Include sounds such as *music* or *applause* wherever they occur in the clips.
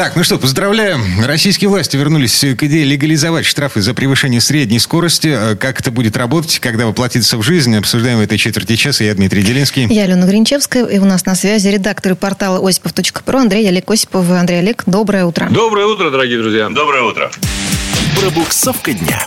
Так, ну что, поздравляю. Российские власти вернулись к идее легализовать штрафы за превышение средней скорости. Э, Как это будет работать, когда воплотится в жизнь, обсуждаем в этой четверти часа. Я Дмитрий Делинский. Я Алена Гринчевская, и у нас на связи редакторы портала осипов.про Андрей Олег Осипов. Андрей Олег, доброе утро. Доброе утро, дорогие друзья. Доброе утро. Пробуксовка дня.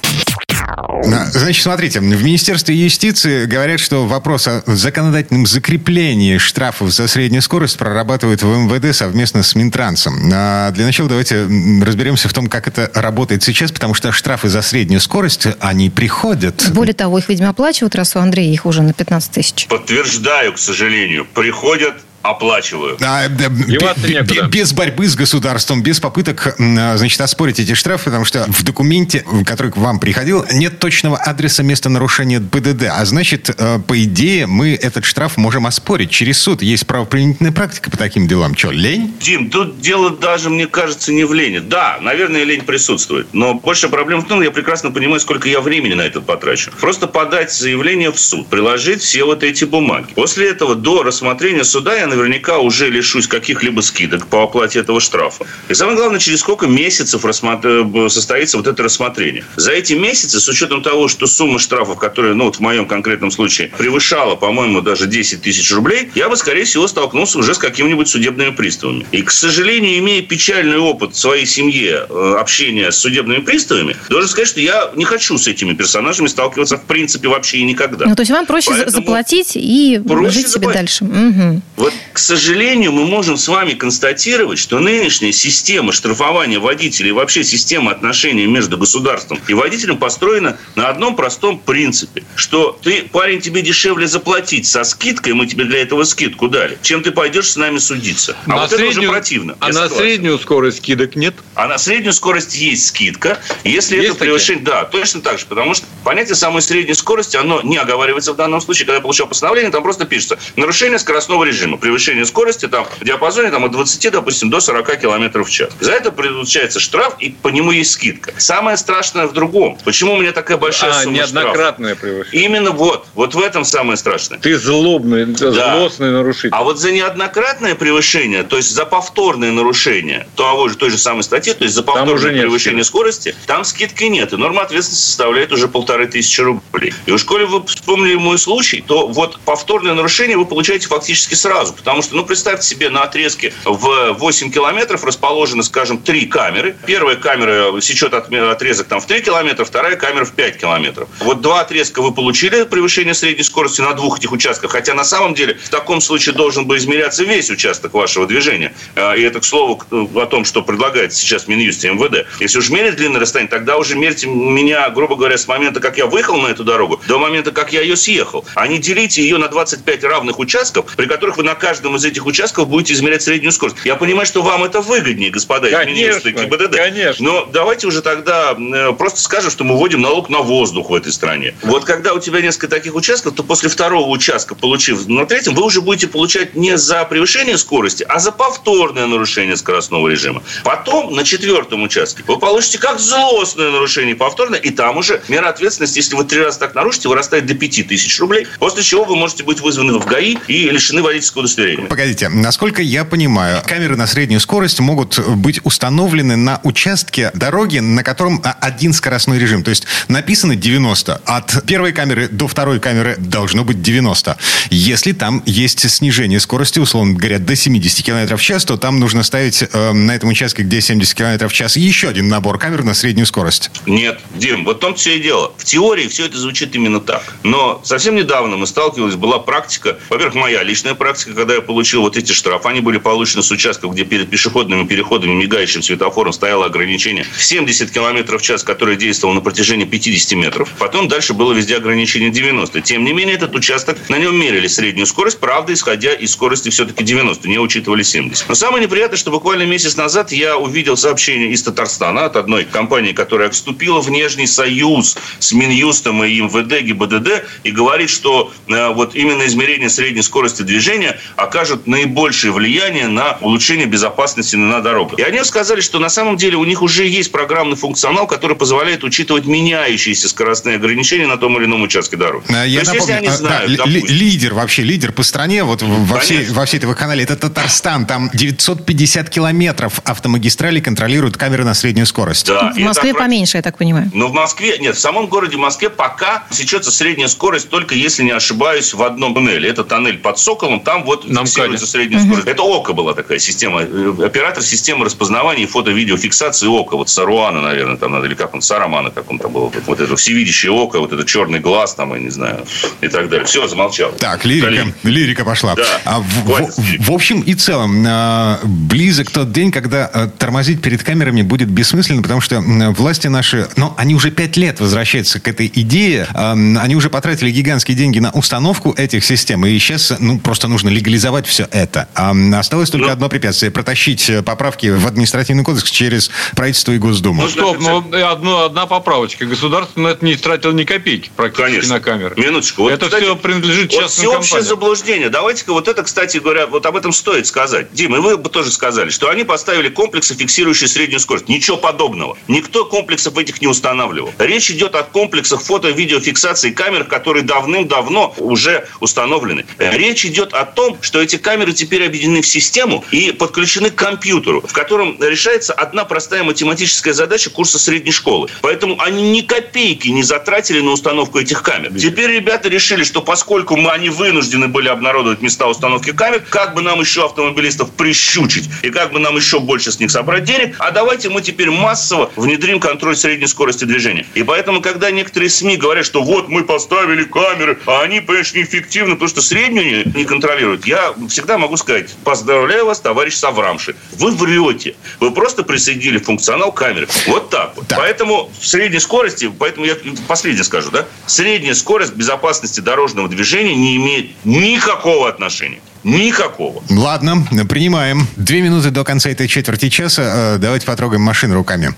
А, Значит, смотрите, в Министерстве юстиции говорят, что вопрос о законодательном закреплении штрафов за среднюю скорость прорабатывают в МВД совместно с Минтрансом. А для начала давайте разберемся в том, как это работает сейчас, потому что штрафы за среднюю скорость, они приходят. Более того, их, видимо, оплачивают, раз у Андрея их уже на 15 тысяч. Подтверждаю, к сожалению, приходят, оплачиваю. А, да, бе- некуда. без борьбы с государством, без попыток, а, значит, оспорить эти штрафы, потому что в документе, который к вам приходил, нет точного адреса места нарушения ПДД. А значит, э, по идее, мы этот штраф можем оспорить через суд. Есть правоприменительная практика по таким делам. Что, лень? Дим, тут дело даже, мне кажется, не в лени. Да, наверное, лень присутствует. Но больше проблем в том, я прекрасно понимаю, сколько я времени на это потрачу. Просто подать заявление в суд, приложить все вот эти бумаги. После этого до рассмотрения суда я наверняка уже лишусь каких-либо скидок по оплате этого штрафа. И самое главное, через сколько месяцев рассмат- э, состоится вот это рассмотрение. За эти месяцы, с учетом того, что сумма штрафов, которая, ну вот в моем конкретном случае, превышала, по-моему, даже 10 тысяч рублей, я бы, скорее всего, столкнулся уже с какими-нибудь судебными приставами. И, к сожалению, имея печальный опыт в своей семье э, общения с судебными приставами, должен сказать, что я не хочу с этими персонажами сталкиваться в принципе вообще и никогда. Ну, то есть вам проще Поэтому заплатить и проще жить себе заплатить. дальше. Мгм. Вот, к сожалению, мы можем с вами констатировать, что нынешняя система штрафования водителей и вообще система отношений между государством и водителем построена на одном простом принципе, что ты, парень, тебе дешевле заплатить со скидкой, мы тебе для этого скидку дали, чем ты пойдешь с нами судиться. А На вот это уже противно. А на согласен. среднюю скорость скидок нет? А на среднюю скорость есть скидка. Если Есть это превышение... Да, точно так же. Потому что понятие самой средней скорости, оно не оговаривается в данном случае. Когда я получал постановление, там просто пишется нарушение скоростного режима. Превышение скорости там, в диапазоне там, от 20, допустим, до 40 километров в час. За это получается штраф, и по нему есть скидка. Самое страшное в другом. Почему у меня такая большая А, сумма штрафа? неоднократное превышение. Именно вот. Вот в этом самое страшное. Ты злобный, злостный нарушитель. А вот за неоднократное превышение, то есть за повторное нарушение того же, той же самой статьи, то есть за повторное нет превышение скидок. скорости, там скидки нет. И норма ответственности составляет уже полторы тысячи рублей. И уж коли вы вспомнили мой случай, то вот повторное нарушение вы получаете фактически сразу. Потому что, ну, представьте себе, на отрезке в 8 километров расположены, скажем, три камеры. Первая камера сечет от- отрезок там в 3 километра, вторая камера в 5 километров. Вот два отрезка вы получили превышение средней скорости на двух этих участках. Хотя на самом деле в таком случае должен бы измеряться весь участок вашего движения. А, И это, к слову, к- о том, что предлагает сейчас Минюст и МВД. Если уж мерить длинное расстояние, тогда уже мерьте меня, грубо говоря, с момента, как я выехал на эту дорогу, до момента, как я ее съехал. А не делите ее на 25 равных участков, при которых вы на каждом из этих участков будете измерять среднюю скорость. Я понимаю, что вам это выгоднее, господа из Минюста и Конечно, ГИБДД. конечно. Но давайте уже тогда э, просто скажем, что мы вводим налог на воздух в этой стране. Вот когда у тебя несколько таких участков, то после второго участка, получив на третьем, вы уже будете получать не за превышение скорости, а за повторное нарушение скоростного режима. Потом на четвертом участке вы получите как злостное нарушение повторное, и там уже мера ответственности, если вы три раза так нарушите, вырастает до 5 тысяч рублей, после чего вы можете быть вызваны в ГАИ и лишены водительского удостоверения. Погодите, насколько я понимаю, камеры на среднюю скорость могут быть установлены на участке дороги, на котором один скоростной режим. То есть написано 90. От первой камеры до второй камеры должно быть 90. Если там есть снижение скорости, условно говоря, до 70 км в час, то там нужно ставить э, на этом участке, где 70 км в час, еще один набор камер на среднюю скорость. Нет, Дим, вот в том все и дело. В теории все это звучит именно так. Но совсем недавно мы сталкивались, была практика, во-первых, моя личная практика, когда я получил вот эти штрафы, они были получены с участков, где перед пешеходными переходами, мигающим светофором стояло ограничение в 70 км в час, которое действовало на протяжении 50 метров. Потом дальше было везде ограничение 90. Тем не менее, этот участок, на нем мерили среднюю скорость, правда, исходя из скорости все-таки 90, не учитывали 70. Но самое неприятное, что буквально месяц назад я увидел сообщение из Татарстана от одной компании, которая вступила в Нежный союз с Минюстом и МВД, ГИБДД, и говорит, что э, вот именно измерение средней скорости движения окажет наибольшее влияние на улучшение безопасности на дорогах. И они сказали, что на самом деле у них уже есть программный функционал, который позволяет учитывать меняющиеся скоростные ограничения на том или ином участке дороги. А, я То есть, напомню, если они а, знают, да, допустим, лидер вообще, лидер по стране, вот во всей, во всей этого канале, это Татарстан. Там 950 километров автомагистрали контролируют камеры на среднюю скорость. Да, в Москве это, поменьше, я так понимаю. Но в Москве, нет, в самом городе Москве пока сечется средняя скорость только, если не ошибаюсь, в одном туннеле. Это тоннель под Соколом, там вот Нам фиксируется средняя угу. скорость. Это ОКО была такая система, э, оператор системы распознавания и фото-видеофиксации ОКО. Вот Саруана, наверное, там надо, или как он, Сарамана, как он там был. Вот это всевидящее око, вот это черный глаз, там, я не знаю, и так далее. Все, замолчал. Так, лирика, Коллеги. лирика пошла. Да, а в, в, в общем и целом, а, близок тот день, когда а, тормозить перед камерами будет бессмысленно, потому что власти наши, ну, они уже пять лет возвращаются к этой идее, они уже потратили гигантские деньги на установку этих систем, и сейчас, ну, просто нужно легализовать все это. А осталось только ну, одно препятствие – протащить э, поправки в административный кодекс через правительство и Госдуму. Ну, стоп, ну, одно, одна поправочка. Государство на это не тратило ни копейки практически Конечно. на камеры. Минуточку. Вот, это кстати, все принадлежит частным вот всеобщее компаниям. заблуждение. Давайте-ка вот это, кстати говоря, вот об этом стоит сказать. Дима, и вы бы тоже сказали, что они поставили комплексы, фиксирующие среднюю скорость. Ничего подобного. Никто комплексов этих не устанавливал. Речь идет о комплексах фото-видеофиксации камер, которые давным-давно уже установлены. Речь идет о том, что эти камеры теперь объединены в систему и подключены к компьютеру, в котором решается одна простая математическая задача курса средней школы. Поэтому они ни копейки не затратили на установку этих камер. Теперь ребята решили, что поскольку мы, они вынуждены были обнародовать места установки камер, как бы нам еще автомобилистов прищучить и как бы нам еще больше с них собрать денег, а давайте мы теперь массово внедрим контроль средней скорости движения. И поэтому, когда некоторые СМИ говорят, что вот мы поставили камеры, а они, понимаешь, неэффективны, потому что среднюю не контролируют, я всегда могу сказать, поздравляю вас, товарищ Саврамши. Вы врете. Вы просто присоединили функционал камеры. Вот так вот. Так. Поэтому в средней скорости, поэтому я последнее скажу, да, средняя скорость безопасности дорожного движения не имеет никакого отношения. Никакого. Ладно, принимаем. Две минуты до конца этой четверти часа. Э, давайте потрогаем машину руками.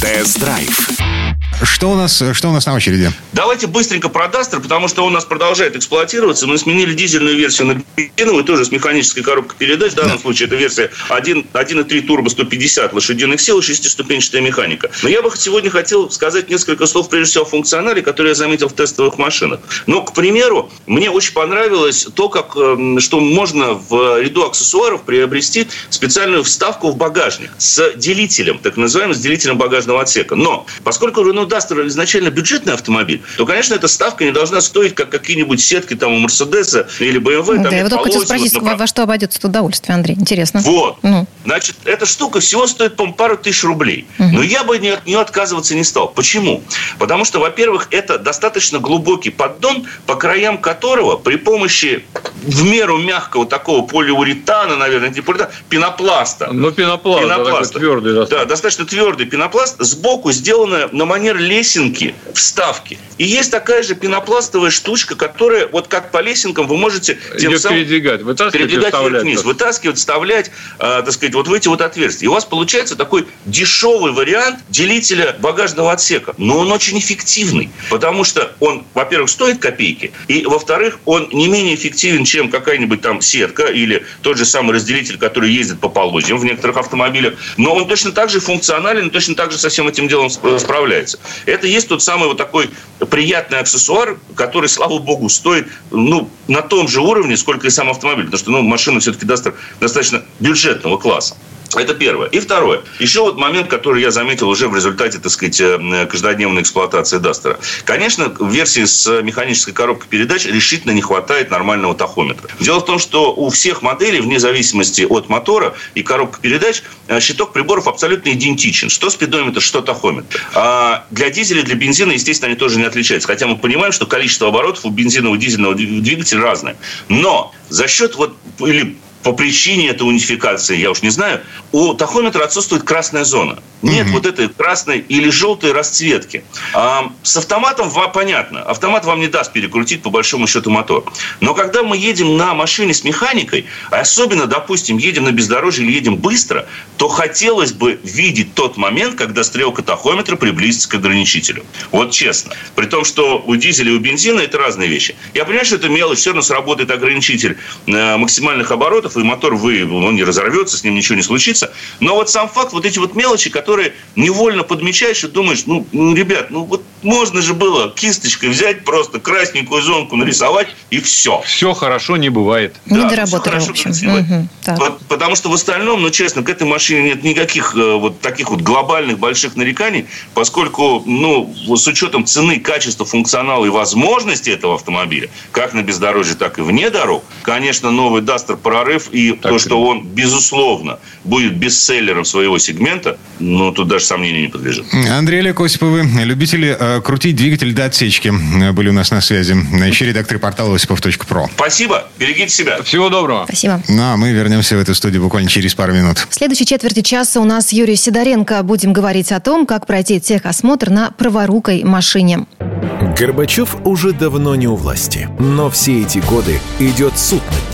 Тест-драйв что у нас, что у нас на очереди? Давайте быстренько про Дастер, потому что он у нас продолжает эксплуатироваться. Мы сменили дизельную версию на бензиновую, тоже с механической коробкой передач. В данном да. случае это версия 1.3 турбо 150 лошадиных сил и шестиступенчатая механика. Но я бы сегодня хотел сказать несколько слов, прежде всего, о функционале, который я заметил в тестовых машинах. Ну, к примеру, мне очень понравилось то, как, эм, что можно в ряду аксессуаров приобрести специальную вставку в багажник с делителем, так называемым, с делителем багажного отсека. Но поскольку Renault ну, Duster изначально бюджетный автомобиль, то, конечно, эта ставка не должна стоить, как какие-нибудь сетки там у Мерседеса или BMW. Да, я вот только хотел спросить, вот, во что обойдется это удовольствие, Андрей? Интересно. Вот. Ну. Значит, эта штука всего стоит, по пару тысяч рублей. Угу. Но я бы от нее отказываться не стал. Почему? Потому что, во-первых, это достаточно глубокий поддон, по краям которого при помощи в меру мягкого такого полиуретана, наверное, не полиуретана, пенопласта. Ну, пенопласт, пенопласт. Да, твердый. Достаточно. Да, достаточно твердый пенопласт. Сбоку сделано на манер например, лесенки, вставки. И есть такая же пенопластовая штучка, которая вот как по лесенкам вы можете тем Ее самым передвигать, вытаскивать передвигать вверх-вниз, вытаскивать, вставлять, э, так сказать, вот в эти вот отверстия. И у вас получается такой дешевый вариант делителя багажного отсека. Но он очень эффективный, потому что он, во-первых, стоит копейки, и, во-вторых, он не менее эффективен, чем какая-нибудь там сетка или тот же самый разделитель, который ездит по полозьям в некоторых автомобилях. Но он точно так же функционален, точно так же со всем этим делом справляется. Это есть тот самый вот такой приятный аксессуар, который, слава богу, стоит ну, на том же уровне, сколько и сам автомобиль. Потому что ну, машина все-таки Duster достаточно бюджетного класса. Это первое. И второе. Еще вот момент, который я заметил уже в результате, так сказать, э, каждодневной эксплуатации Дастера. Конечно, в версии с механической коробкой передач решительно не хватает нормального тахометра. Дело в том, что у всех моделей, вне зависимости от мотора и коробки передач, э, щиток приборов абсолютно идентичен. Что спидометр, что тахометр. А для дизеля, для бензина, естественно, они тоже не отличаются. Хотя мы понимаем, что количество оборотов у бензинового дизельного двигателя разное. Но за счет вот, или по причине этой унификации, я уж не знаю, у тахометра отсутствует красная зона. Нет mm-hmm. вот этой красной или желтой расцветки. А, с автоматом вам понятно. Автомат вам не даст перекрутить по большому счету мотор. Но когда мы едем на машине с механикой, особенно, допустим, едем на бездорожье или едем быстро, то хотелось бы видеть тот момент, когда стрелка тахометра приблизится к ограничителю. Вот честно. При том, что у дизеля и у бензина это разные вещи. Я понимаю, что это мелочь, все равно сработает ограничитель э, максимальных оборотов, и мотор вы, он не разорвется, с ним ничего не случится. Но вот сам факт, вот эти вот мелочи, которые невольно подмечаешь и думаешь, ну, ну, ребят, ну вот можно же было кисточкой взять, просто красненькую зонку нарисовать и все. Все хорошо не бывает. Не да, доработали, в общем. Угу, Потому что в остальном, ну, честно, к этой машине нет никаких э, вот таких вот глобальных больших нареканий, поскольку, ну, с учетом цены, качества, функционала и возможности этого автомобиля, как на бездорожье, так и вне дорог, конечно, новый Дастер прорыв и так то, что он, безусловно, будет бестселлером своего сегмента, ну, тут даже сомнению не подлежит. Андрей Олег Осиповы, любители э, крутить двигатель до отсечки, э, были у нас на связи. Еще редакторы портала осипов.про. Спасибо, берегите себя. Всего доброго. Спасибо. Ну, а мы вернемся в эту студию буквально через пару минут. В следующей четверти часа у нас Юрий Сидоренко. Будем говорить о том, как пройти техосмотр на праворукой машине. Горбачев уже давно не у власти, но все эти годы идет суд над.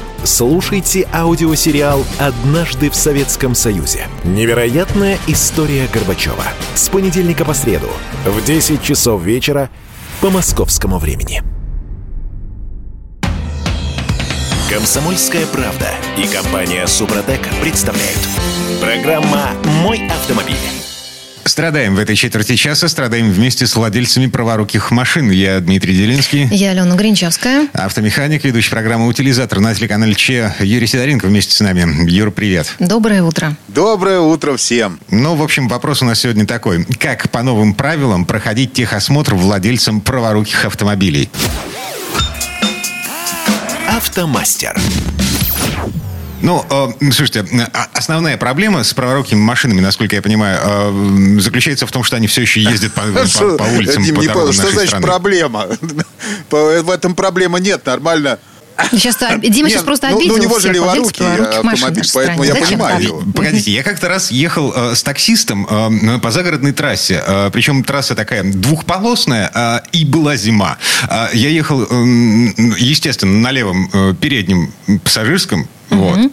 Слушайте аудиосериал «Однажды в Советском Союзе». Невероятная история Горбачева. С понедельника по среду в 10 часов вечера по московскому времени. Комсомольская правда и компания «Супротек» представляют. Программа «Мой автомобиль». Страдаем в этой четверти часа, страдаем вместе с владельцами праворуких машин. Я Дмитрий Делинский. Я Алена Гринчевская. Автомеханик, ведущий программы «Утилизатор» на телеканале Че. Юрий Сидоренко вместе с нами. Юр, привет. Доброе утро. Доброе утро всем. Ну, в общем, вопрос у нас сегодня такой. Как по новым правилам проходить техосмотр владельцам праворуких автомобилей? Автомастер. Ну, э, слушайте, а, основная проблема с праворукими машинами, насколько я понимаю, э, заключается в том, что они все еще ездят по, *laughs* по, по улицам, Дим, по дорогам Что значит страны. проблема? *laughs* В этом проблемы нет, нормально *laughs* Сейчас, Дима сейчас просто ну, обидел ну, у него же леворукий автомобиль, поэтому я понимаю его. Погодите, я как-то раз ехал э, с таксистом э, по загородной трассе. Э, причем трасса такая двухполосная, э, и была зима. Э, я ехал, э, естественно, на левом э, переднем пассажирском. Вот.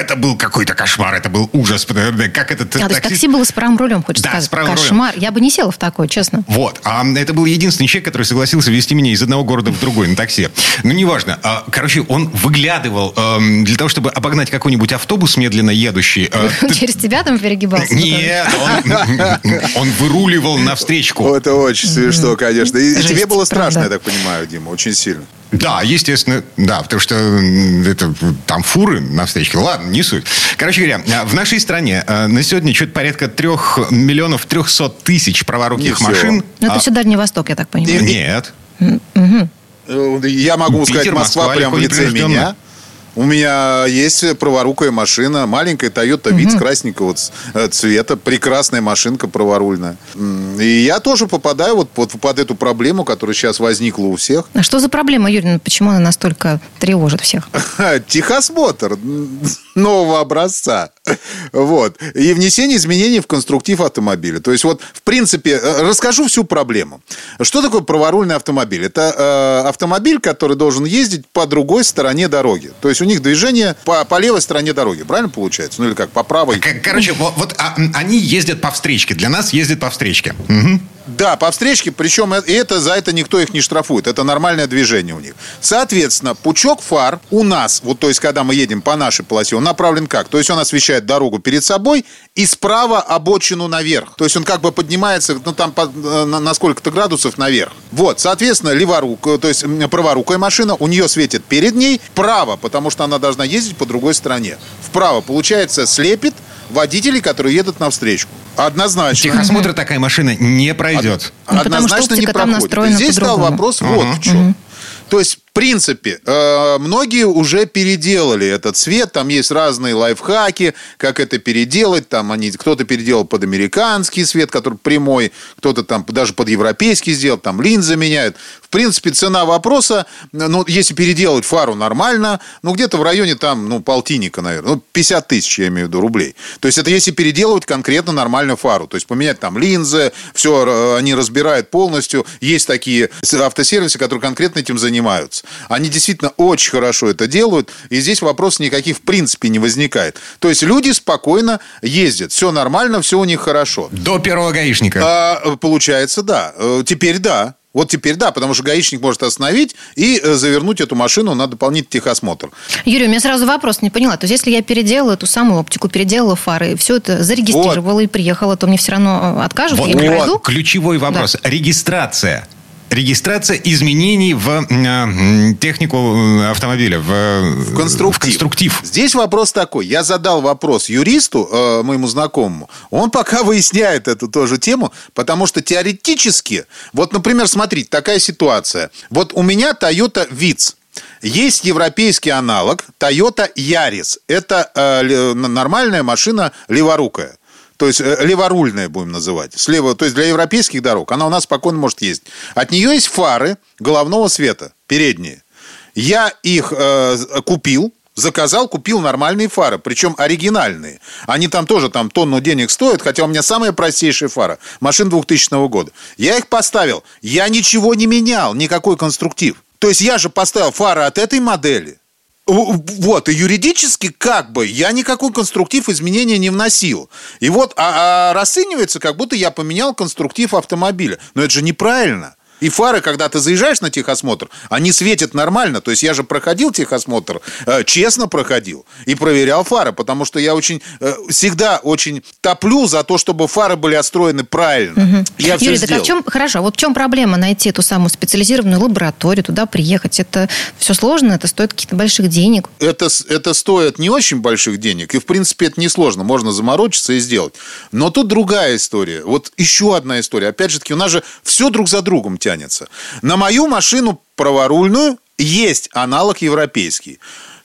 Это был какой-то кошмар, это был ужас. Как этот а, такси... то есть такси было с правым рулем, хочешь да, сказать? С правым кошмар. Рулем. Я бы не села в такой, честно. Вот. А это был единственный человек, который согласился вести меня из одного города в другой на такси. Ну, неважно. А, короче, он выглядывал эм, для того, чтобы обогнать какой-нибудь автобус медленно едущий. Э, *laughs* Через тебя там перегибался? Нет, *laughs* он выруливал навстречку. Это очень смешно, конечно. И тебе было страшно, я так понимаю, Дима, очень сильно. Да, естественно, да, потому что это, там фуры на встречке. Ладно, не суть. Короче говоря, а, в нашей стране а, на сегодня чуть порядка трех миллионов трехсот тысяч праворуких машин. Но это а... все Дальний Восток, я так понимаю. Нет. Угу. Я могу Питер, сказать, Москва, Москва прям в лице меня. У меня есть праворукая машина, маленькая Toyota Vitz угу. красненького э, цвета, прекрасная машинка праворульная. И я тоже попадаю вот под, под эту проблему, которая сейчас возникла у всех. А что за проблема, Юрий? Ну, почему она настолько тревожит всех? *laughs* Тихосмотр *laughs* нового образца. Вот. И внесение изменений в конструктив автомобиля. То есть вот, в принципе, э, расскажу всю проблему. Что такое праворульный автомобиль? Это э, автомобиль, который должен ездить по другой стороне дороги. То есть есть у них движение по, по левой стороне дороги. Правильно получается? Ну или как, по правой? Короче, вот, вот а, они ездят по встречке. Для нас ездят по встречке. Угу. Да, по встречке, причем и это, за это никто их не штрафует. Это нормальное движение у них. Соответственно, пучок фар у нас, вот то есть, когда мы едем по нашей полосе, он направлен как? То есть, он освещает дорогу перед собой и справа обочину наверх. То есть, он как бы поднимается, ну, там по, на, на сколько-то градусов наверх. Вот, соответственно, леворук, то есть, праворукая машина, у нее светит перед ней, право, потому что она должна ездить по другой стороне. Вправо, получается, слепит водителей, которые едут навстречу. Однозначно. Техосмотр такая машина не пройдет. Ну, Однозначно не проходит. Здесь стал вопрос вот в чем. То есть в принципе, э, многие уже переделали этот цвет, там есть разные лайфхаки, как это переделать, там они, кто-то переделал под американский цвет, который прямой, кто-то там даже под европейский сделал, там линзы меняют. В принципе, цена вопроса, ну, если переделать фару нормально, ну, где-то в районе там, ну, полтинника, наверное, ну, 50 тысяч, я имею в виду, рублей. То есть, это если переделывать конкретно нормальную фару, то есть, поменять там линзы, все, э, они разбирают полностью. Есть такие автосервисы, которые конкретно этим занимаются. Они действительно очень хорошо это делают, и здесь вопрос никаких в принципе не возникает. То есть люди спокойно ездят, все нормально, все у них хорошо. До первого гаишника. А, получается, да. Э, теперь да. Вот теперь да, потому что гаишник может остановить и э, завернуть эту машину на дополнительный техосмотр. Юрий, у меня сразу вопрос не поняла. То есть, если я переделала эту самую оптику, переделала фары, все это зарегистрировала вот. и приехала, то мне все равно э, откажут? Вот, я не вот. ключевой вопрос. Да. Регистрация регистрация изменений в э, технику э, автомобиля, в, в, конструктив. в конструктив. Здесь вопрос такой. Я задал вопрос юристу, э, моему знакомому. Он пока *laughs* выясняет эту тоже тему, потому что теоретически, вот, например, смотрите, такая ситуация. Вот у меня Toyota Vitz. Есть европейский аналог Toyota Yaris. Это э, нормальная машина леворукая то есть э, леворульная будем называть, слева, то есть для европейских дорог, она у нас спокойно может ездить. От нее есть фары головного света, передние. Я их э, купил, заказал, купил нормальные фары, причем оригинальные. Они там тоже там тонну денег стоят, хотя у меня самая простейшая фара, машин 2000 года. Я их поставил, я ничего не менял, никакой конструктив. То есть я же поставил фары от этой модели, вот, и юридически как бы я никакой конструктив изменения не вносил. И вот а, а расценивается, как будто я поменял конструктив автомобиля. Но это же неправильно. И фары, когда ты заезжаешь на техосмотр, они светят нормально. То есть я же проходил техосмотр, э, честно проходил и проверял фары, потому что я очень э, всегда очень топлю за то, чтобы фары были отстроены правильно. Угу. Я Юрий, так а в чем, хорошо, а вот в чем проблема найти эту самую специализированную лабораторию, туда приехать? Это все сложно, это стоит каких-то больших денег? Это, это стоит не очень больших денег, и в принципе это несложно, можно заморочиться и сделать. Но тут другая история. Вот еще одна история. Опять же таки, у нас же все друг за другом тянет тянется. На мою машину праворульную есть аналог европейский.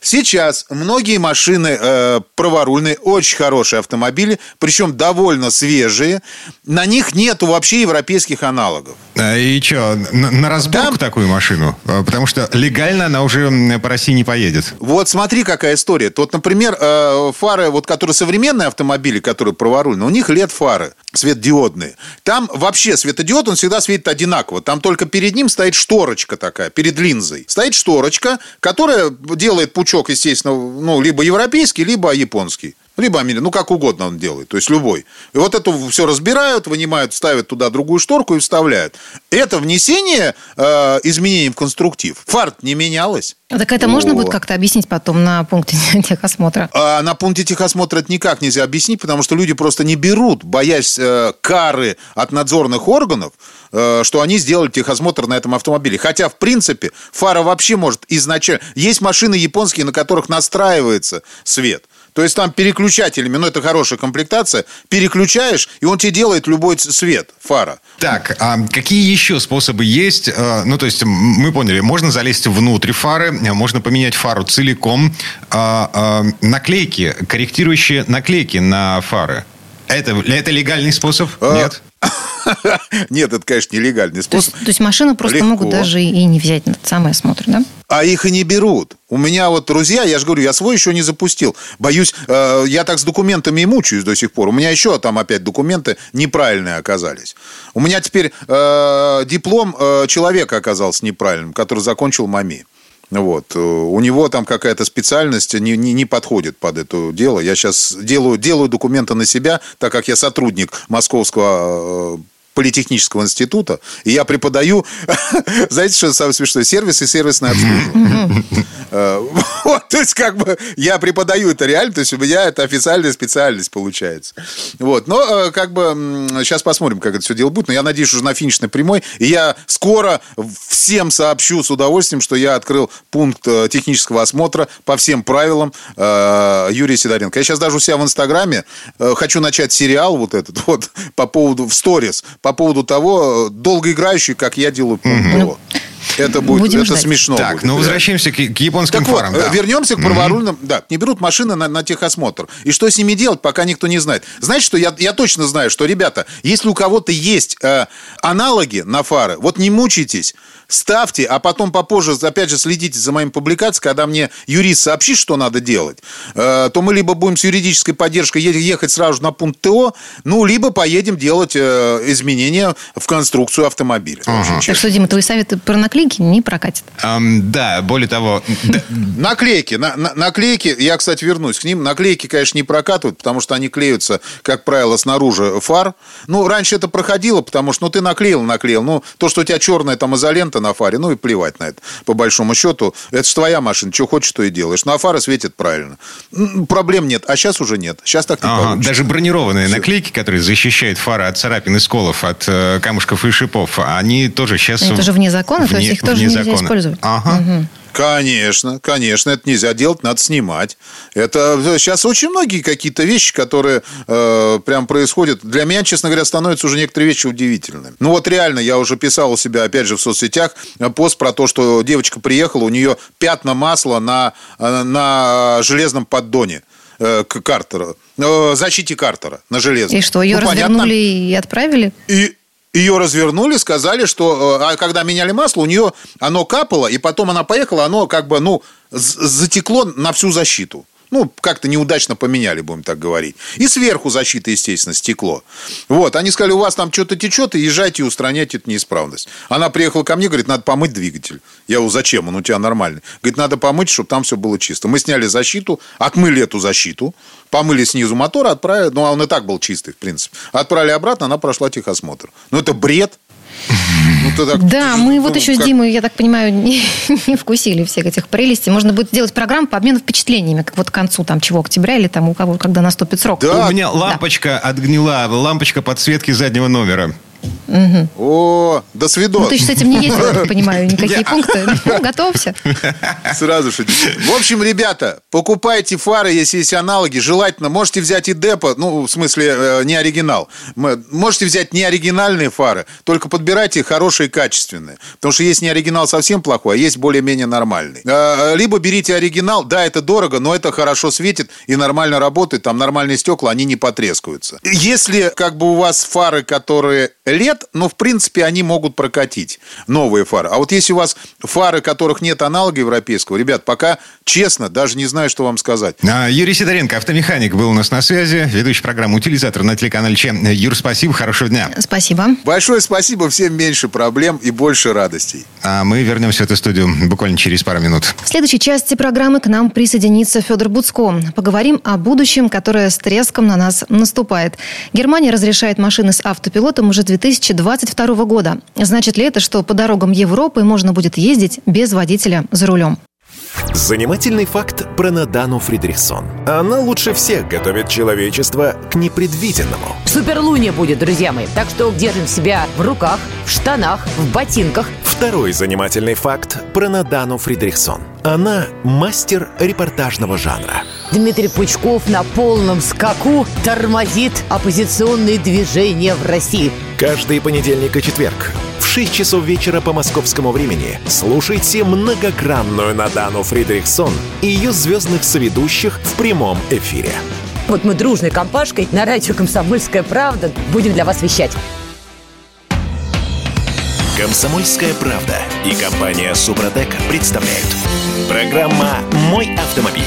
Сейчас многие машины э, праворульные, очень хорошие автомобили, причем довольно свежие. На них нету вообще европейских аналогов. А и что, на, на разборку Там... такую машину? А, потому что легально она уже по России не поедет. Вот смотри, какая история. Вот, например, э, фары, вот, которые современные автомобили, которые праворульные, у них лет фары светодиодные. Там вообще светодиод, он всегда светит одинаково. Там только перед ним стоит шторочка такая, перед линзой. Стоит шторочка, которая делает пучок пучок, естественно, ну, либо европейский, либо японский. Либо американский, ну, как угодно он делает, то есть любой. И вот это все разбирают, вынимают, ставят туда другую шторку и вставляют. Это внесение э, изменений в конструктив. Фарт не менялось. Так это О. можно будет как-то объяснить потом на пункте *laughs* техосмотра? А на пункте техосмотра это никак нельзя объяснить, потому что люди просто не берут, боясь э, кары от надзорных органов, э, что они сделали техосмотр на этом автомобиле. Хотя, в принципе, фара вообще может изначально... Есть машины японские, на которых настраивается свет – то есть там переключателями, ну это хорошая комплектация, переключаешь, и он тебе делает любой цвет фара. Так, а какие еще способы есть? Э, ну, то есть, мы поняли, можно залезть внутрь фары, можно поменять фару целиком. А, а, наклейки, корректирующие наклейки на фары. Это, это легальный способ? А, Нет? *laughs* Нет, это, конечно, нелегальный способ. То есть, то есть машину просто Легко. могут даже и не взять на самый осмотр, да? А их и не берут. У меня вот друзья, я же говорю, я свой еще не запустил. Боюсь, э, я так с документами и мучаюсь до сих пор. У меня еще там опять документы неправильные оказались. У меня теперь э, диплом э, человека оказался неправильным, который закончил МАМИ. Вот. У него там какая-то специальность не, не, не подходит под это дело. Я сейчас делаю, делаю документы на себя, так как я сотрудник Московского э, политехнического института, и я преподаю, *laughs* знаете, что самое смешное, сервис и сервисное обслуживание. Э, *laughs* вот, то есть, как бы, я преподаю это реально, то есть, у меня это официальная специальность получается. Вот, но, э, как бы, сейчас посмотрим, как это все дело будет, но я надеюсь, уже на финишной прямой, и я скоро всем сообщу с удовольствием, что я открыл пункт э, технического осмотра по всем правилам Юрия Сидоренко. Я сейчас даже у себя в Инстаграме хочу начать сериал вот этот вот *laughs* по поводу, в сторис, по поводу того, долгоиграющий, как я делаю угу. Это будет, Будем это ждать. смешно. Так, будет, ну возвращаемся к, к японским так фарам. Вот, да. вернемся к праворульным. Mm-hmm. Да, не берут машины на, на техосмотр. И что с ними делать, пока никто не знает. Знаете, что я, я точно знаю, что, ребята, если у кого-то есть э, аналоги на фары, вот не мучайтесь ставьте, а потом попозже, опять же, следите за моими публикациями, когда мне юрист сообщит, что надо делать, э, то мы либо будем с юридической поддержкой ехать сразу на пункт ТО, ну, либо поедем делать э, изменения в конструкцию автомобиля. Ага. Так что, Дима, твои советы про наклейки не прокатят. Um, да, более того... *laughs* Наклейки, на, на, наклейки, я, кстати, вернусь к ним, наклейки, конечно, не прокатывают, потому что они клеются, как правило, снаружи фар. Ну, раньше это проходило, потому что, ну, ты наклеил, наклеил. Ну, то, что у тебя черная там изолента, на фаре, ну и плевать на это. По большому счету, это же твоя машина, что хочешь, то и делаешь. На фара светит правильно. Проблем нет, а сейчас уже нет. Сейчас так не ага, получится. Даже бронированные Все. наклейки, которые защищают фары от царапин и сколов, от э, камушков и шипов, они тоже сейчас... Это же вне закона, вне, то есть их тоже нельзя закона. использовать. Ага. Угу. Конечно, конечно, это нельзя делать, надо снимать. Это сейчас очень многие какие-то вещи, которые э, прям происходят. Для меня, честно говоря, становятся уже некоторые вещи удивительными. Ну вот реально, я уже писал у себя, опять же, в соцсетях э, пост про то, что девочка приехала, у нее пятна масла на, э, на железном поддоне э, к Картеру, защите Картера на железном. И что, ее ну, развернули понятно? и отправили? И ее развернули, сказали, что э, а когда меняли масло, у нее оно капало, и потом она поехала, оно как бы, ну, затекло на всю защиту. Ну, как-то неудачно поменяли, будем так говорить. И сверху защита, естественно, стекло. Вот, они сказали, у вас там что-то течет, и езжайте и устраняйте эту неисправность. Она приехала ко мне, говорит, надо помыть двигатель. Я говорю, зачем? Он у тебя нормальный. Говорит, надо помыть, чтобы там все было чисто. Мы сняли защиту, отмыли эту защиту, помыли снизу мотор, отправили, ну, а он и так был чистый, в принципе. Отправили обратно, она прошла техосмотр. Ну, это бред. Ну, так, да, мы ну, вот еще как... с Димой, я так понимаю, *laughs* не, не вкусили всех этих прелестей. Можно будет сделать программу по обмену впечатлениями, как вот к концу там чего, октября или там у кого, когда наступит срок. Да. У меня лампочка да. отгнила, лампочка подсветки заднего номера. Угу. О, до свидос. Ну, ты с этим не ездил, я *laughs* понимаю, никакие пункты. *laughs* Ну, готовься. Сразу же. В общем, ребята, покупайте фары, если есть аналоги. Желательно, можете взять и депо, ну, в смысле, э, не оригинал. Можете взять не оригинальные фары, только подбирайте хорошие, качественные. Потому что есть не оригинал совсем плохой, а есть более-менее нормальный. А, либо берите оригинал, да, это дорого, но это хорошо светит и нормально работает, там нормальные стекла, они не потрескаются. Если как бы у вас фары, которые лет, но в принципе они могут прокатить новые фары. А вот если у вас фары, которых нет аналога европейского, ребят, пока честно, даже не знаю, что вам сказать. А, Юрий Сидоренко, автомеханик, был у нас на связи, ведущий программы «Утилизатор» на телеканале Че. Юр, спасибо, хорошего дня. Спасибо. Большое спасибо, всем меньше проблем и больше радостей. А мы вернемся в эту студию буквально через пару минут. В следующей части программы к нам присоединится Федор Буцко. Поговорим о будущем, которое с треском на нас наступает. Германия разрешает машины с автопилотом уже 2000 2022 года. Значит ли это, что по дорогам Европы можно будет ездить без водителя за рулем? Занимательный факт про Надану Фридрихсон. Она лучше всех готовит человечество к непредвиденному. Суперлуния будет, друзья мои. Так что держим себя в руках, в штанах, в ботинках. Второй занимательный факт про Надану Фридрихсон. Она мастер репортажного жанра. Дмитрий Пучков на полном скаку тормозит оппозиционные движения в России. Каждый понедельник и четверг в 6 часов вечера по московскому времени слушайте многогранную Надану Фридрихсон и ее звездных соведущих в прямом эфире. Вот мы дружной компашкой на радио «Комсомольская правда» будем для вас вещать. «Комсомольская правда» и компания «Супротек» представляют. Программа «Мой автомобиль».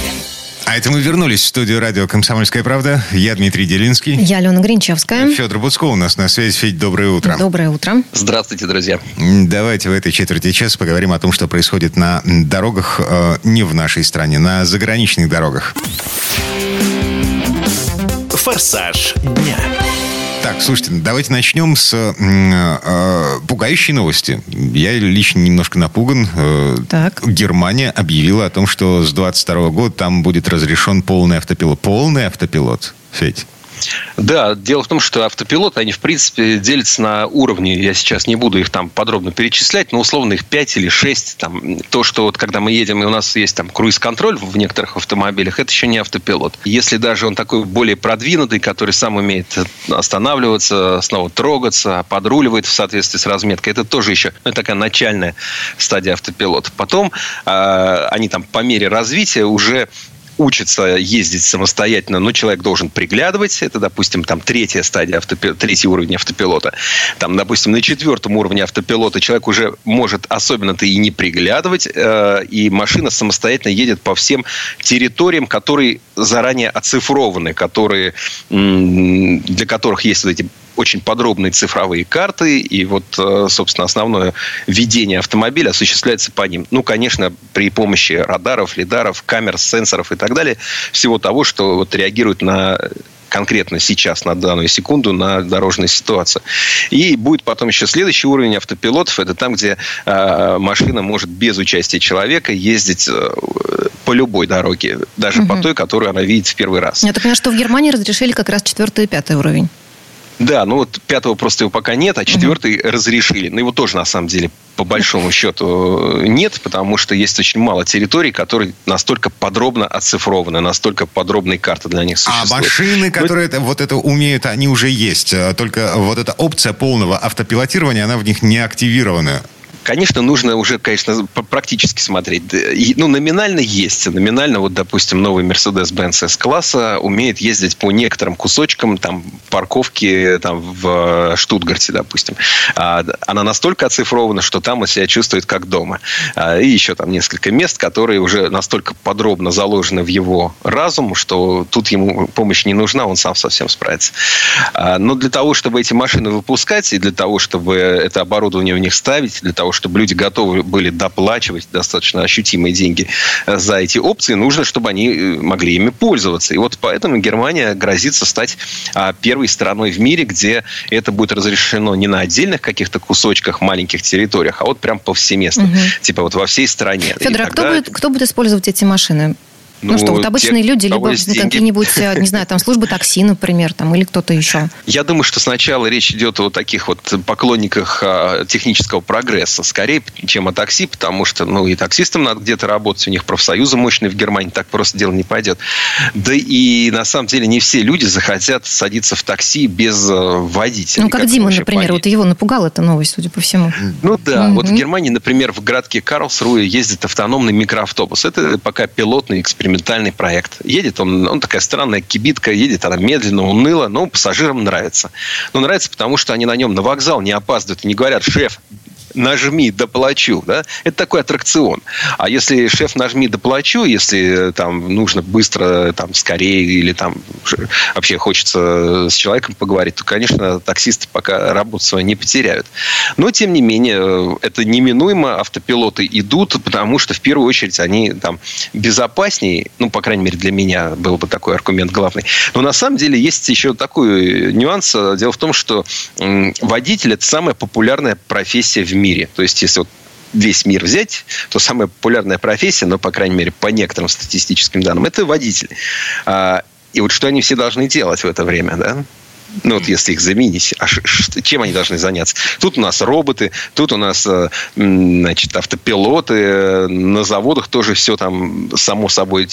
А это мы вернулись в студию радио «Комсомольская правда». Я Дмитрий Делинский. Я Алена Гринчевская. Федор Буцко у нас на связи. Федь, доброе утро. Доброе утро. Здравствуйте, друзья. Давайте в этой четверти часа поговорим о том, что происходит на дорогах э, не в нашей стране, на заграничных дорогах. «Форсаж дня». Так, слушайте, давайте начнем с э, пугающей новости. Я лично немножко напуган. Э, Так. Германия объявила о том, что с 22 года там будет разрешен полный автопилот. Полный автопилот, Федь. Да, дело в том, что автопилоты, они, в принципе, делятся на уровни. Я сейчас не буду их там подробно перечислять, но условно их 5 или 6. Там, то, что вот когда мы едем, и у нас есть там круиз-контроль в некоторых автомобилях, это еще не автопилот. Если даже он такой более продвинутый, который сам умеет останавливаться, снова трогаться, подруливает в соответствии с разметкой, это тоже еще ну, такая начальная стадия автопилота. Потом э, они там по мере развития уже учится ездить самостоятельно, но человек должен приглядывать. Это, допустим, там третья стадия, автопи... третий уровень автопилота. Там, допустим, на четвертом уровне автопилота человек уже может особенно-то и не приглядывать, э, и машина самостоятельно едет по всем территориям, которые заранее оцифрованы, которые, для которых есть вот эти очень подробные цифровые карты, и вот, э, собственно, основное ведение автомобиля осуществляется по ним. Ну, конечно, при помощи радаров, лидаров, камер, сенсоров и так далее, всего того, что вот реагирует на конкретно сейчас, на данную секунду, на дорожную ситуацию. И будет потом еще следующий уровень автопилотов. Это там, где э, машина может без участия человека ездить э, по любой дороге, даже по той, которую она видит в первый раз. Так понимаю, что в Германии разрешили как раз четвертый и пятый уровень. Да, ну вот пятого просто его пока нет, а четвертый разрешили. Но его тоже, на самом деле, по большому счету нет, потому что есть очень мало территорий, которые настолько подробно оцифрованы, настолько подробные карты для них А существуют. машины, Ну, которые это, вот это умеют, они уже есть. Э, Только вот эта опция полного автопилотирования, она в них не активирована. Конечно, нужно уже, конечно, практически смотреть. Ну, номинально есть. Номинально, вот, допустим, новый Mercedes-Benz S-класса умеет ездить по некоторым кусочкам там, парковки там, в Штутгарте, допустим. А, Она настолько оцифрована, что там он себя чувствует как дома. А, И еще там несколько мест, которые уже настолько подробно заложены в его разум, что тут ему помощь не нужна, он сам совсем справится. А, Но для того, чтобы эти машины выпускать, и для того, чтобы это оборудование в них ставить, для того, чтобы люди готовы были доплачивать достаточно ощутимые деньги э, за эти опции, нужно, чтобы они э, могли ими пользоваться. И вот поэтому Германия грозится стать а, первой страной в мире, где это будет разрешено не на отдельных каких-то кусочках, маленьких территориях, а вот прям повсеместно. Типа вот во всей стране. Федор, а кто будет, кто будет использовать эти машины? Ну, что, вот те, обычные люди, у кого либо какие-нибудь, э, не знаю, там службы такси, например, там, или кто-то еще. Я думаю, что сначала речь идет о таких вот поклонниках а, технического прогресса, скорее, чем о такси, потому что, ну, и таксистам надо где-то работать, у них профсоюзы мощные в Германии, так просто дело не пойдет. Да и, на самом деле, не все люди захотят садиться в такси без э, водителя. Ну, как вы Дима, например, поедете? вот его напугала эта новость, судя по всему. Ну да, вот в. Германии, например, в городке Карлсруэ ездит автономный микроавтобус. Это пока пилотный экспериментальный проект. Едет он, он такая странная кибитка, едет она медленно, уныло, но пассажирам нравится. Но нравится, потому что они на нем на вокзал не опаздывают и не говорят, шеф, нажми, доплачу, да, это такой аттракцион. А если шеф нажми, доплачу, если э, там нужно быстро, там, скорее, или там вообще хочется с человеком поговорить, то, конечно, таксисты пока работу свою не потеряют. Но, тем не менее, э, это неминуемо, автопилоты идут, потому что, в первую очередь, они там безопаснее, ну, по крайней мере, для меня был бы такой аргумент главный. Но, на самом деле, есть еще такой нюанс. Дело в том, что водитель – это самая популярная профессия в мире. То есть, если вот весь мир взять, то самая популярная профессия, ну, по крайней мере, по некоторым статистическим данным, это водитель. А, И вот что они все должны делать в это время, да? Ну, вот если их заменить, а чем они должны заняться? Тут у нас роботы, тут у нас, э, значит, автопилоты, э, на заводах тоже все там само собой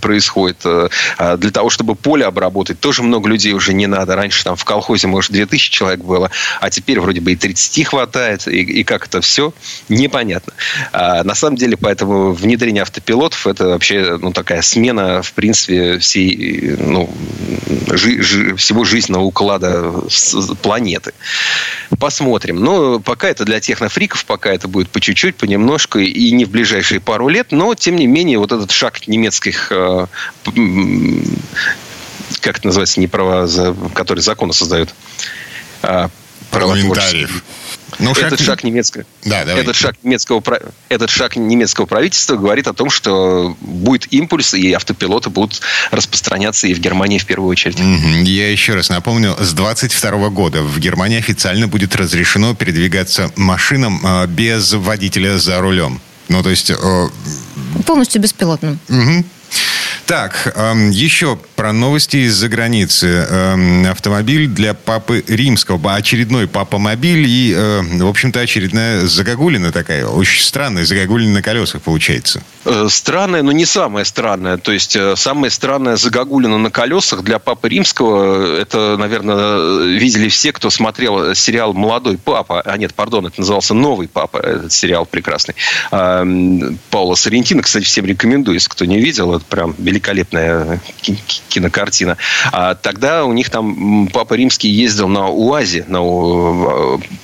происходит. Э, а Для того, чтобы поле обработать, тоже много людей уже не надо. Раньше там в колхозе, может, 2000 человек было, а теперь вроде бы и 30 хватает, и, и как это все, непонятно. А на самом деле, поэтому внедрение автопилотов это вообще ну, такая смена, в принципе, всей, ну, жи- жи- всего жизненного уклада с- планеты. Посмотрим. Но пока это для технофриков, пока это будет по чуть-чуть, понемножку, и не в ближайшие пару лет, но, тем не менее, вот этот шаг немецких э, как это называется, не права, которые законы создают. А, Парламентариев. Ну, шаг... Этот шаг немецкого, да, этот шаг немецкого, этот шаг немецкого правительства говорит о том, что будет импульс и автопилоты будут распространяться и в Германии в первую очередь. Я еще раз напомню, с 22 года в Германии официально будет разрешено передвигаться машинам э, без водителя за рулем. Ну, то есть... Полностью беспилотным. Угу. Так, еще про новости из-за границы. Автомобиль для папы римского. Очередной папа-мобиль и, э, в общем-то, очередная загогулина такая. Очень странная загогулина на колесах получается. Э, странная, но не самая странная. То есть, э, самая странная загогулина на колесах для папы римского, это, наверное, видели все, кто смотрел сериал «Молодой папа». А нет, пардон, это назывался «Новый папа», этот сериал прекрасный. Паула Соррентино, кстати, всем рекомендую, если кто не видел. Это прям великолепная кинокартина. А тогда у них там Папа Римский ездил на УАЗе, на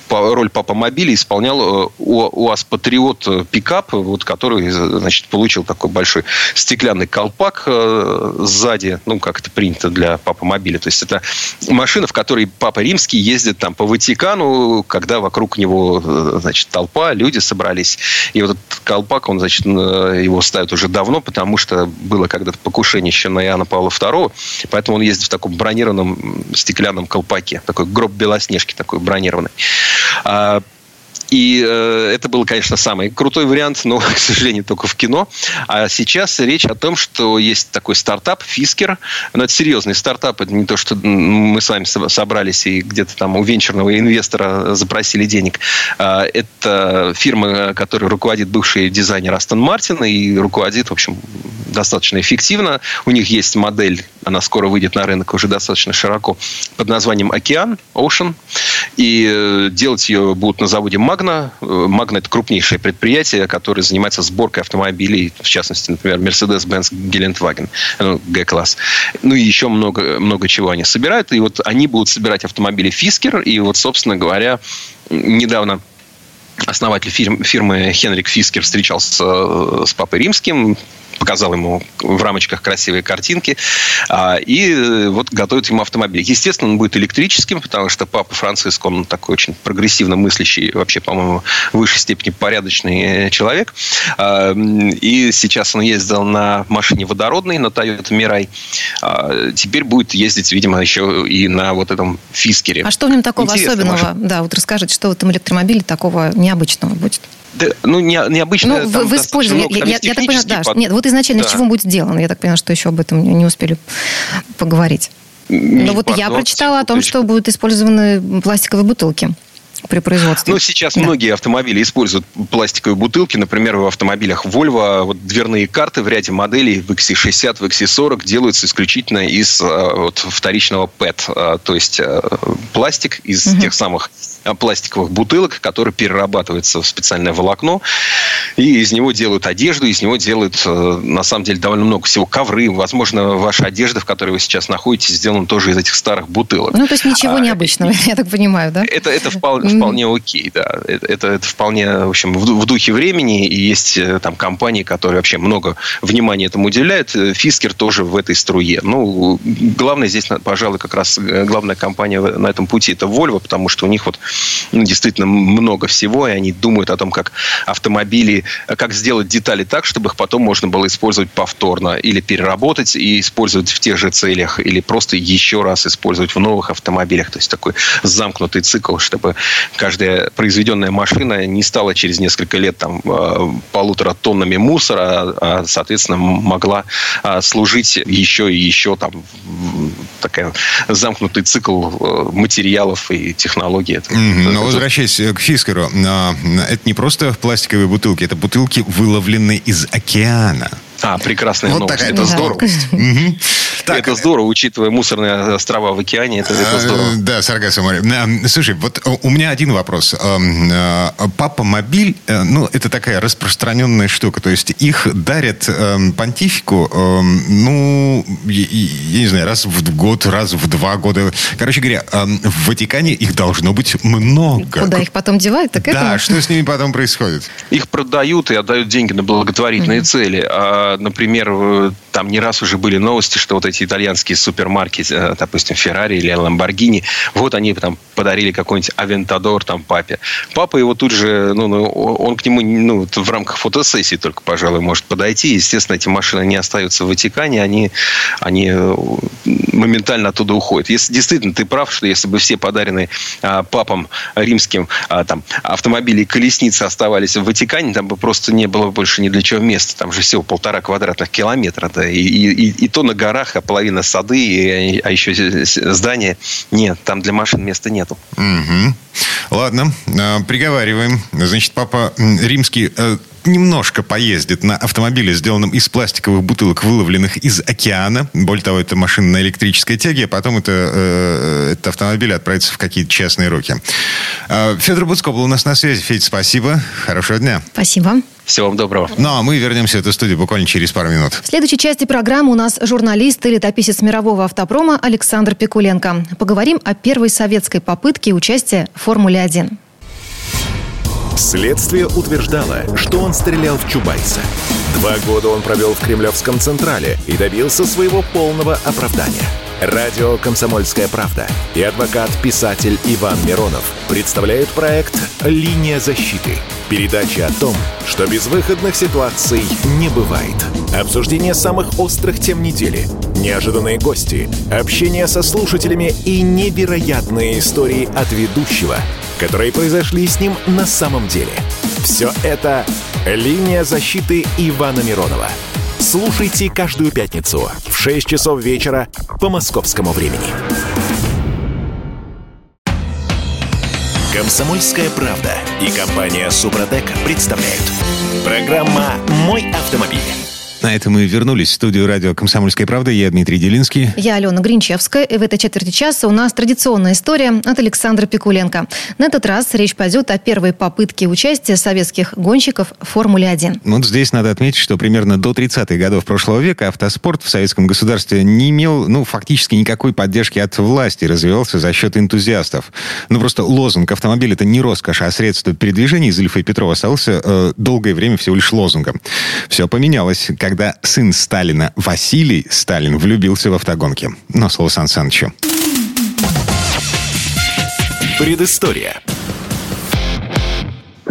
роль Папа Мобиля исполнял э, УАЗ Патриот э, пикап, вот, который, значит, получил такой большой стеклянный колпак э, сзади, ну, как это принято для Папа Мобиля. То есть это машина, в которой Папа Римский ездит там по Ватикану, когда вокруг него, значит, толпа, люди собрались. И вот этот колпак, он, значит, его ставят уже давно, потому что было когда-то покушение еще на Иоанна Павла II, поэтому он ездит в таком бронированном стеклянном колпаке, такой гроб Белоснежки такой бронированный. И э, это был, конечно, самый крутой вариант, но, *laughs* к сожалению, только в кино. А сейчас речь о том, что есть такой стартап Фискер. Но это серьезный стартап. Это не то, что мы с вами собрались и где-то там у венчурного инвестора запросили денег. А, это фирма, которой руководит бывший дизайнер Астон Мартин и руководит, в общем, достаточно эффективно. У них есть модель, она скоро выйдет на рынок уже достаточно широко, под названием «Океан», «Ocean». И э, делать ее будут на заводе «Маг», Магна. Э, Магна – это крупнейшее предприятие, которое занимается сборкой автомобилей, в частности, например, Mercedes-Benz Гелендваген, ну, G-класс. Ну и еще много, много чего они собирают. И вот они будут собирать автомобили Фискер. И вот, собственно говоря, недавно основатель фирмы Хенрик Фискер встречался с Папой Римским, показал ему в рамочках красивые картинки, а, и э, вот готовит ему автомобиль. Естественно, он будет электрическим, потому что папа Франциск, он такой очень прогрессивно мыслящий, вообще, по-моему, в высшей степени порядочный человек. А, и сейчас он ездил на машине водородной, на Toyota Mirai. А, теперь будет ездить, видимо, еще и на вот этом Фискере. А что в нем такого Интересная особенного? Машина. Да, вот расскажите, что в этом электромобиле такого необычного будет? Да, ну, не, необычно. Ну, в, в использовании. Я, я, я так понимаю, да, под... нет, вот изначально да. с чего будет сделано? Я так понимаю, что еще об этом не успели поговорить. Но вот я прочитала о том, что будут использованы пластиковые бутылки при производстве. Ну, сейчас да. многие автомобили используют пластиковые бутылки. Например, в автомобилях Volvo вот дверные карты в ряде моделей в XC60, в XC40 делаются исключительно из а, вот, вторичного PET, а, то есть а, пластик из угу. тех самых пластиковых бутылок, которые перерабатываются в специальное волокно, и из него делают одежду, из него делают, на самом деле, довольно много всего. Ковры, возможно, ваша одежда, в которой вы сейчас находитесь, сделана тоже из этих старых бутылок. Ну, то есть ничего а, необычного, *laughs* я так понимаю, да? Это, это вполне, вполне окей, да. Это, это, это вполне, в общем, в, в духе времени, и есть э, там компании, которые вообще много внимания этому уделяют. Э, Фискер тоже в этой струе. Ну, главное здесь, пожалуй, как раз главная компания на этом пути это Volvo, потому что у них вот ну, действительно много всего, и они думают о том, как автомобили, как сделать детали так, чтобы их потом можно было использовать повторно или переработать и использовать в тех же целях, или просто еще раз использовать в новых автомобилях. То есть такой замкнутый цикл, чтобы каждая произведенная машина не стала через несколько лет там э, полутора тоннами мусора, а, соответственно, могла а, служить еще и еще там такая замкнутый цикл э, материалов и технологий. Но ну, возвращаясь к Фискеру, это не просто пластиковые бутылки, это бутылки, выловленные из океана. А, прекрасная вот новость. Такая это здорово. Так. Это здорово, учитывая мусорные острова в океане, это, это здорово. Да, Саргаса море. Слушай, вот у меня один вопрос. Э, папа Мобиль, э, ну, это такая распространенная штука. То есть их дарят понтифику, ну, я не знаю, раз в год, раз в два года. Короче говоря, в Ватикане их должно быть много. Куда их потом девают, так это? Да, что с ними потом происходит? Их продают и отдают деньги на благотворительные цели. А например, там не раз уже были новости, что вот эти итальянские супермаркеты, э, допустим, Феррари или Ламборгини, вот они там подарили какой-нибудь Авентадор там папе. Папа его тут же, ну, ну он к нему ну, в рамках фотосессии только, пожалуй, может подойти. Естественно, эти машины не остаются в Ватикане, они, они э, моментально оттуда уходят. Если действительно ты прав, что если бы все подаренные а, папам римским а, там, автомобили и колесницы оставались в Ватикане, там бы просто не было больше ни для чего места. Там же всего полтора квадратных километра. Да, и, и, и то на горах, а половина сады, и, а еще здания. Нет, там для машин места нету. Угу. Ладно, а, приговариваем. Значит, папа римский э, немножко поездит на автомобиле, сделанном из пластиковых бутылок, выловленных из океана. Более того, это машина на электрической тяге, а потом это, э, этот автомобиль отправится в какие-то частные руки. Э, Федор Буцко был у нас на связи. Федь, спасибо. Хорошего дня. Спасибо. Всего вам доброго. Ну, а мы вернемся в эту студию буквально через пару минут. В следующей части программы у нас журналист и летописец мирового автопрома Александр Пикуленко. Поговорим о первой советской попытке участия в Формуле-1. Следствие утверждало, что он стрелял в Чубайса. Два года он провел в Кремлевском Централе и добился своего полного оправдания. Радио «Комсомольская правда» и адвокат-писатель Иван Миронов представляют проект «Линия защиты». Передача о том, что безвыходных ситуаций не бывает. Обсуждение самых острых тем недели, неожиданные гости, общение со слушателями и невероятные истории от ведущего – которые произошли с ним на самом деле. Все это «Линия защиты Ивана Миронова». Слушайте каждую пятницу в 6 часов вечера по московскому времени. Комсомольская правда и компания Супротек представляют. Программа «Мой автомобиль». На этом мы вернулись в студию радио «Комсомольская правда». Я Дмитрий Делинский. Я Алена Гринчевская. И в этой четверти часа у нас традиционная история от Александра Пикуленко. На этот раз речь пойдет о первой попытке участия советских гонщиков в Формуле-1. Вот здесь надо отметить, что примерно до 30-х годов прошлого века автоспорт в советском государстве не имел, ну, фактически никакой поддержки от власти, развивался за счет энтузиастов. Ну, просто лозунг «автомобиль» — это не роскошь, а средство передвижения из Ильфа и Петрова остался э, долгое время всего лишь лозунгом. Все поменялось, когда когда сын Сталина Василий Сталин влюбился в автогонки. Но слово Сан Санычу. Предыстория.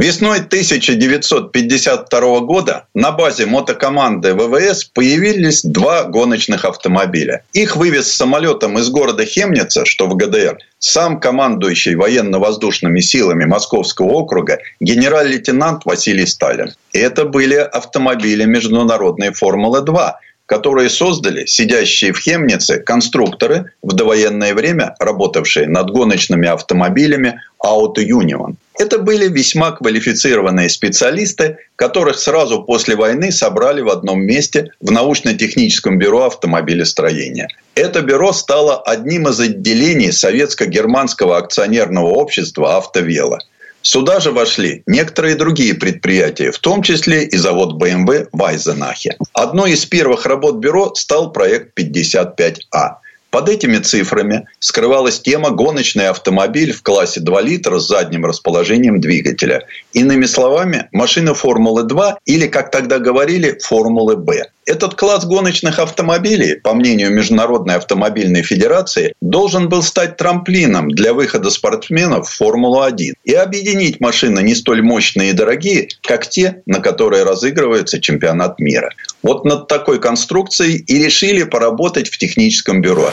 Весной 1952 года на базе мотокоманды ВВС появились два гоночных автомобиля. Их вывез самолетом из города Хемница, что в ГДР, сам командующий военно-воздушными силами Московского округа генерал-лейтенант Василий Сталин. И это были автомобили международной Формулы-2, которые создали сидящие в Хемнице конструкторы в довоенное время, работавшие над гоночными автомобилями Auto Union. Это были весьма квалифицированные специалисты, которых сразу после войны собрали в одном месте в научно-техническом бюро автомобилестроения. Это бюро стало одним из отделений советско-германского акционерного общества «Автовела». Сюда же вошли некоторые другие предприятия, в том числе и завод BMW в Айзенахе. Одной из первых работ бюро стал проект 55А. Под этими цифрами скрывалась тема гоночный автомобиль в классе 2 литра с задним расположением двигателя. Иными словами, машина Формулы-2 или, как тогда говорили, Формулы Б. Этот класс гоночных автомобилей, по мнению Международной автомобильной федерации, должен был стать трамплином для выхода спортсменов в Формулу-1 и объединить машины не столь мощные и дорогие, как те, на которые разыгрывается чемпионат мира. Вот над такой конструкцией и решили поработать в техническом бюро.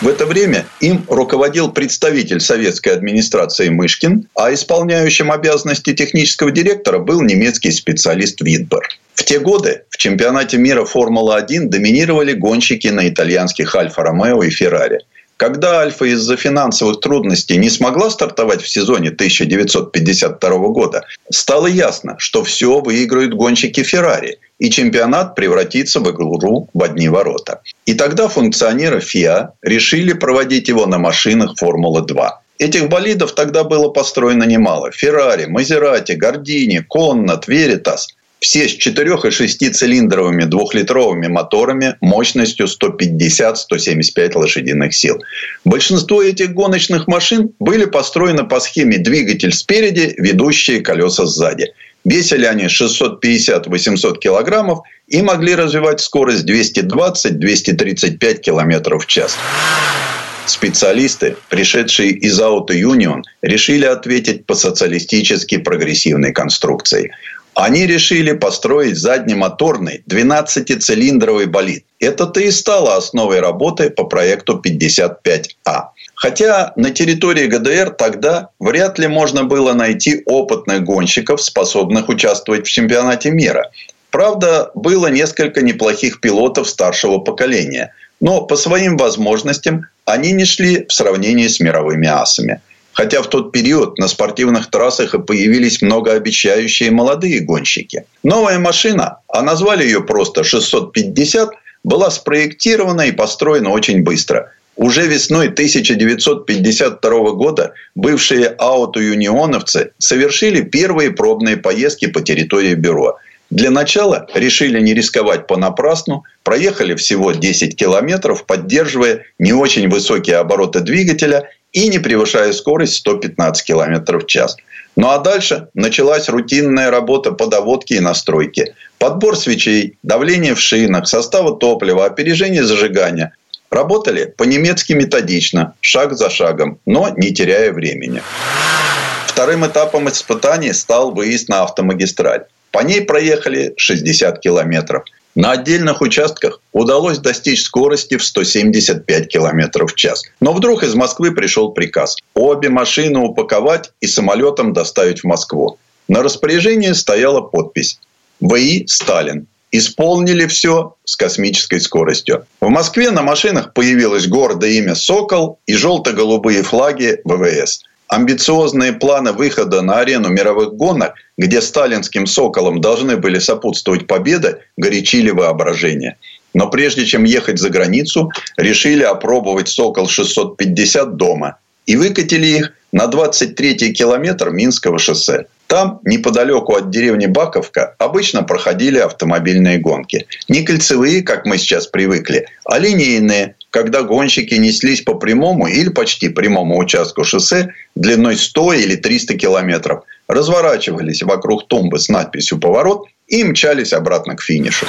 В это время им руководил представитель советской администрации Мышкин, а исполняющим обязанности технического директора был немецкий специалист Витбер. В те годы в чемпионате мира Формула-1 доминировали гонщики на итальянских Альфа-Ромео и Феррари. Когда Альфа из-за финансовых трудностей не смогла стартовать в сезоне 1952 года, стало ясно, что все выиграют гонщики Феррари, и чемпионат превратится в игру в одни ворота. И тогда функционеры ФИА решили проводить его на машинах Формулы-2. Этих болидов тогда было построено немало. Феррари, Мазерати, Гордини, Коннат, Веритас. Все с 4 и 6 цилиндровыми двухлитровыми моторами мощностью 150-175 лошадиных сил. Большинство этих гоночных машин были построены по схеме двигатель спереди, ведущие колеса сзади. Весили они 650-800 килограммов и могли развивать скорость 220-235 километров в час. Специалисты, пришедшие из Auto Union, решили ответить по социалистически прогрессивной конструкции. Они решили построить заднемоторный 12-цилиндровый болид. Это-то и стало основой работы по проекту 55А. Хотя на территории ГДР тогда вряд ли можно было найти опытных гонщиков, способных участвовать в чемпионате мира. Правда, было несколько неплохих пилотов старшего поколения, но по своим возможностям они не шли в сравнении с мировыми асами. Хотя в тот период на спортивных трассах и появились многообещающие молодые гонщики. Новая машина, а назвали ее просто 650, была спроектирована и построена очень быстро. Уже весной 1952 года бывшие аутоюнионовцы совершили первые пробные поездки по территории бюро. Для начала решили не рисковать понапрасну, проехали всего 10 километров, поддерживая не очень высокие обороты двигателя и не превышая скорость 115 км в час. Ну а дальше началась рутинная работа по доводке и настройке. Подбор свечей, давление в шинах, состава топлива, опережение зажигания. Работали по-немецки методично, шаг за шагом, но не теряя времени. Вторым этапом испытаний стал выезд на автомагистраль. По ней проехали 60 километров. На отдельных участках удалось достичь скорости в 175 км в час. Но вдруг из Москвы пришел приказ обе машины упаковать и самолетом доставить в Москву. На распоряжении стояла подпись «ВИ Сталин». Исполнили все с космической скоростью. В Москве на машинах появилось гордое имя «Сокол» и желто-голубые флаги ВВС – амбициозные планы выхода на арену мировых гонок, где сталинским «Соколом» должны были сопутствовать победы, горячили воображение. Но прежде чем ехать за границу, решили опробовать «Сокол-650» дома и выкатили их на 23-й километр Минского шоссе. Там, неподалеку от деревни Баковка, обычно проходили автомобильные гонки. Не кольцевые, как мы сейчас привыкли, а линейные, когда гонщики неслись по прямому или почти прямому участку шоссе длиной 100 или 300 километров, разворачивались вокруг тумбы с надписью «Поворот» и мчались обратно к финишу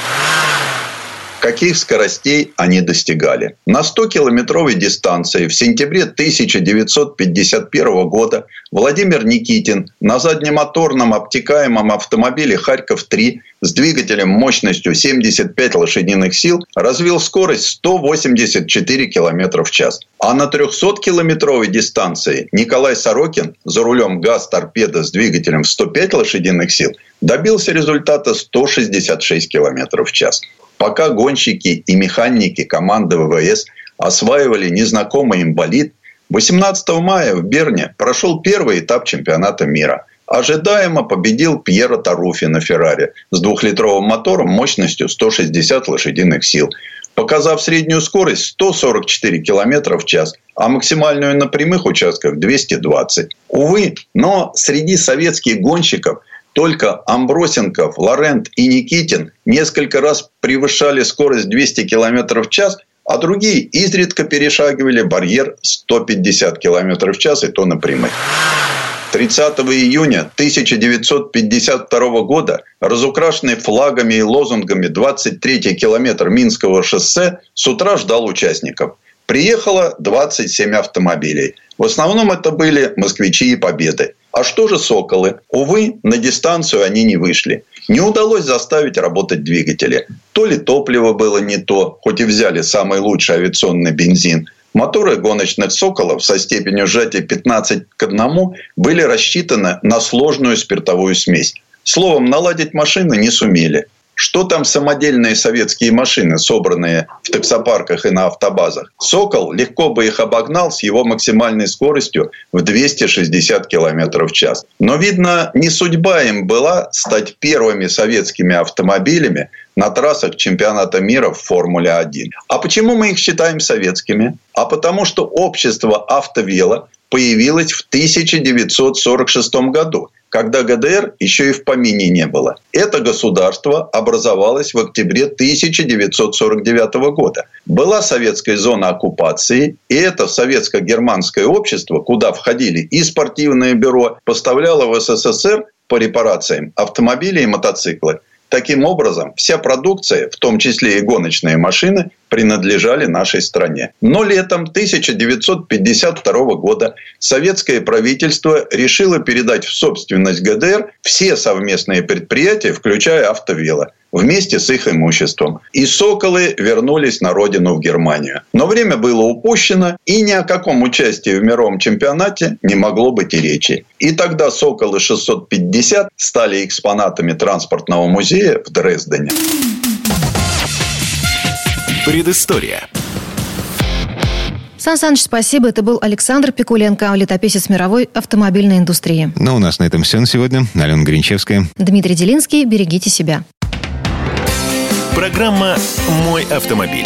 каких скоростей они достигали. На 100-километровой дистанции в сентябре 1951 года Владимир Никитин на заднемоторном обтекаемом автомобиле «Харьков-3» с двигателем мощностью 75 лошадиных сил развил скорость 184 км в час. А на 300-километровой дистанции Николай Сорокин за рулем ГАЗ-торпеда с двигателем в 105 лошадиных сил добился результата 166 км в час. Пока гонщики и механики команды ВВС осваивали незнакомый им болид, 18 мая в Берне прошел первый этап чемпионата мира. Ожидаемо победил Пьеро Таруфи на Феррари с двухлитровым мотором мощностью 160 лошадиных сил, показав среднюю скорость 144 км в час, а максимальную на прямых участках 220. Увы, но среди советских гонщиков только Амбросенков, Лорент и Никитин несколько раз превышали скорость 200 км в час, а другие изредка перешагивали барьер 150 км в час, и то напрямую. 30 июня 1952 года, разукрашенный флагами и лозунгами 23-й километр Минского шоссе, с утра ждал участников. Приехало 27 автомобилей. В основном это были москвичи и победы. А что же «Соколы»? Увы, на дистанцию они не вышли. Не удалось заставить работать двигатели. То ли топливо было не то, хоть и взяли самый лучший авиационный бензин. Моторы гоночных «Соколов» со степенью сжатия 15 к 1 были рассчитаны на сложную спиртовую смесь. Словом, наладить машины не сумели. Что там самодельные советские машины, собранные в таксопарках и на автобазах? «Сокол» легко бы их обогнал с его максимальной скоростью в 260 км в час. Но, видно, не судьба им была стать первыми советскими автомобилями на трассах чемпионата мира в Формуле-1. А почему мы их считаем советскими? А потому что общество «Автовело» появилось в 1946 году – когда ГДР еще и в помине не было. Это государство образовалось в октябре 1949 года. Была советская зона оккупации, и это советско-германское общество, куда входили и спортивное бюро, поставляло в СССР по репарациям автомобили и мотоциклы. Таким образом, вся продукция, в том числе и гоночные машины, принадлежали нашей стране. Но летом 1952 года советское правительство решило передать в собственность ГДР все совместные предприятия, включая автовело вместе с их имуществом. И «Соколы» вернулись на родину в Германию. Но время было упущено, и ни о каком участии в мировом чемпионате не могло быть и речи. И тогда «Соколы-650» стали экспонатами транспортного музея в Дрездене. Предыстория. Сан Саныч, спасибо. Это был Александр Пикуленко, летописец мировой автомобильной индустрии. Ну, у нас на этом все на сегодня. Алена Гринчевская. Дмитрий Делинский. Берегите себя. Программа «Мой автомобиль».